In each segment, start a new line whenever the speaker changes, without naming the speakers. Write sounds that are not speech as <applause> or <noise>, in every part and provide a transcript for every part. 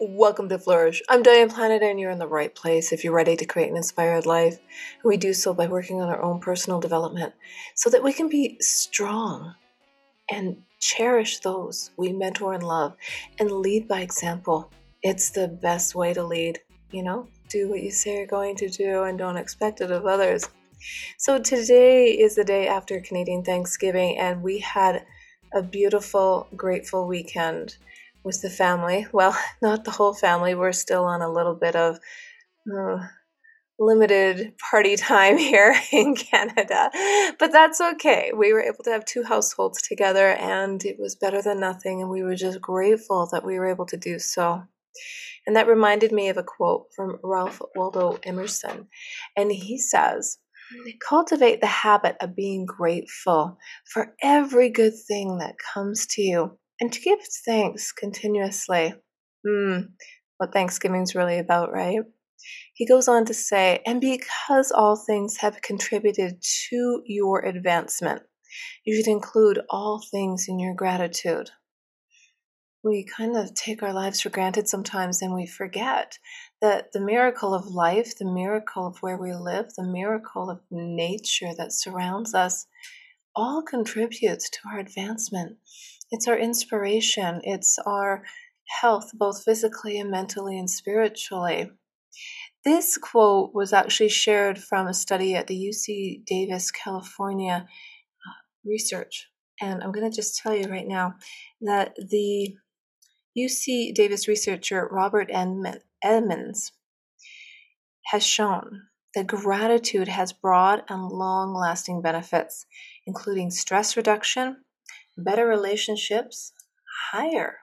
Welcome to Flourish. I'm Diane Planet, and you're in the right place if you're ready to create an inspired life. We do so by working on our own personal development so that we can be strong and cherish those we mentor and love and lead by example. It's the best way to lead, you know? Do what you say you're going to do and don't expect it of others. So, today is the day after Canadian Thanksgiving, and we had a beautiful, grateful weekend with the family. Well, <laughs> not the whole family. We're still on a little bit of uh, limited party <laughs> time here in Canada, but that's okay. We were able to have two households together, and it was better than nothing. And we were just grateful that we were able to do so. And that reminded me of a quote from Ralph Waldo Emerson. And he says, Cultivate the habit of being grateful for every good thing that comes to you and to give thanks continuously. Hmm, what Thanksgiving's really about, right? He goes on to say, and because all things have contributed to your advancement, you should include all things in your gratitude. We kind of take our lives for granted sometimes and we forget that the miracle of life, the miracle of where we live, the miracle of nature that surrounds us all contributes to our advancement. It's our inspiration, it's our health, both physically and mentally and spiritually. This quote was actually shared from a study at the UC Davis, California uh, research. And I'm going to just tell you right now that the UC Davis researcher Robert Emmons has shown that gratitude has broad and long lasting benefits, including stress reduction, better relationships, higher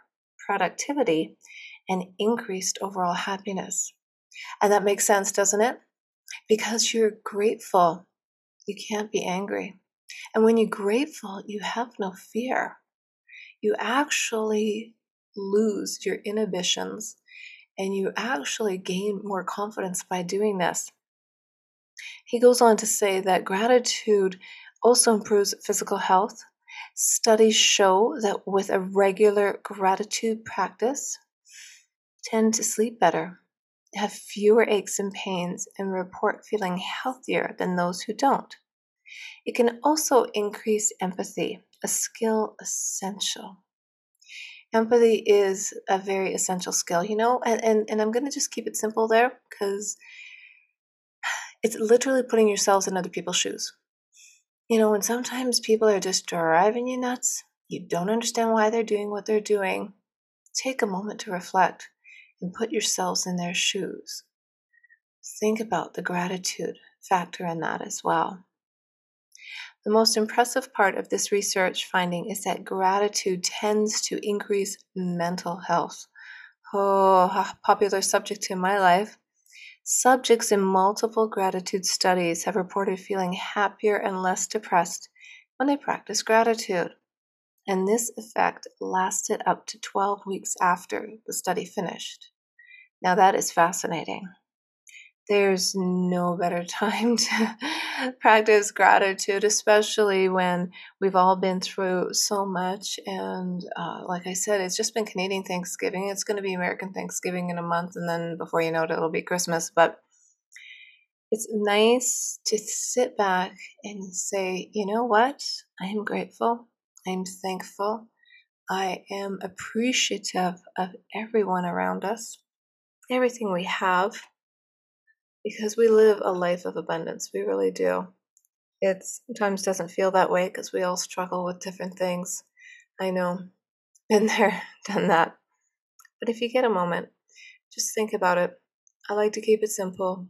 productivity, and increased overall happiness. And that makes sense, doesn't it? Because you're grateful, you can't be angry. And when you're grateful, you have no fear. You actually lose your inhibitions and you actually gain more confidence by doing this. He goes on to say that gratitude also improves physical health, Studies show that with a regular gratitude practice, tend to sleep better, have fewer aches and pains, and report feeling healthier than those who don't. It can also increase empathy, a skill essential. Empathy is a very essential skill, you know, and, and, and I'm going to just keep it simple there because it's literally putting yourselves in other people's shoes. You know, when sometimes people are just driving you nuts, you don't understand why they're doing what they're doing. Take a moment to reflect and put yourselves in their shoes. Think about the gratitude factor in that as well. The most impressive part of this research finding is that gratitude tends to increase mental health. Oh, a popular subject in my life. Subjects in multiple gratitude studies have reported feeling happier and less depressed when they practice gratitude. And this effect lasted up to 12 weeks after the study finished. Now, that is fascinating there's no better <laughs> time to practice gratitude, especially when we've all been through so much. And uh, like I said, it's just been Canadian Thanksgiving. It's going to be American Thanksgiving in a month, and then before you know it, it'll be Christmas. But it's nice to sit back and say, you know what? I am grateful. I'm thankful. I am appreciative of everyone around us, everything we have because we live a life of abundance. We really do. It sometimes doesn't feel that way because we all struggle with different things. I know, <laughs> been there, <laughs> done that. But if you get a moment, just think about it. I like to keep it simple.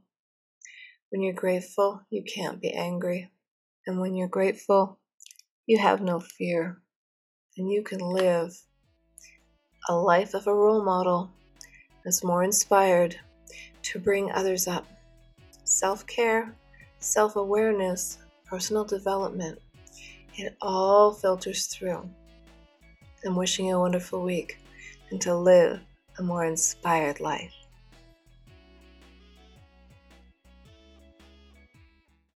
When you're grateful, you can't be angry. And when you're grateful, you have no fear. And you can live a life of a role model that's more inspired to bring others up self care, self awareness, personal development. It all filters through. I'm wishing you a wonderful week and to live a more inspired life.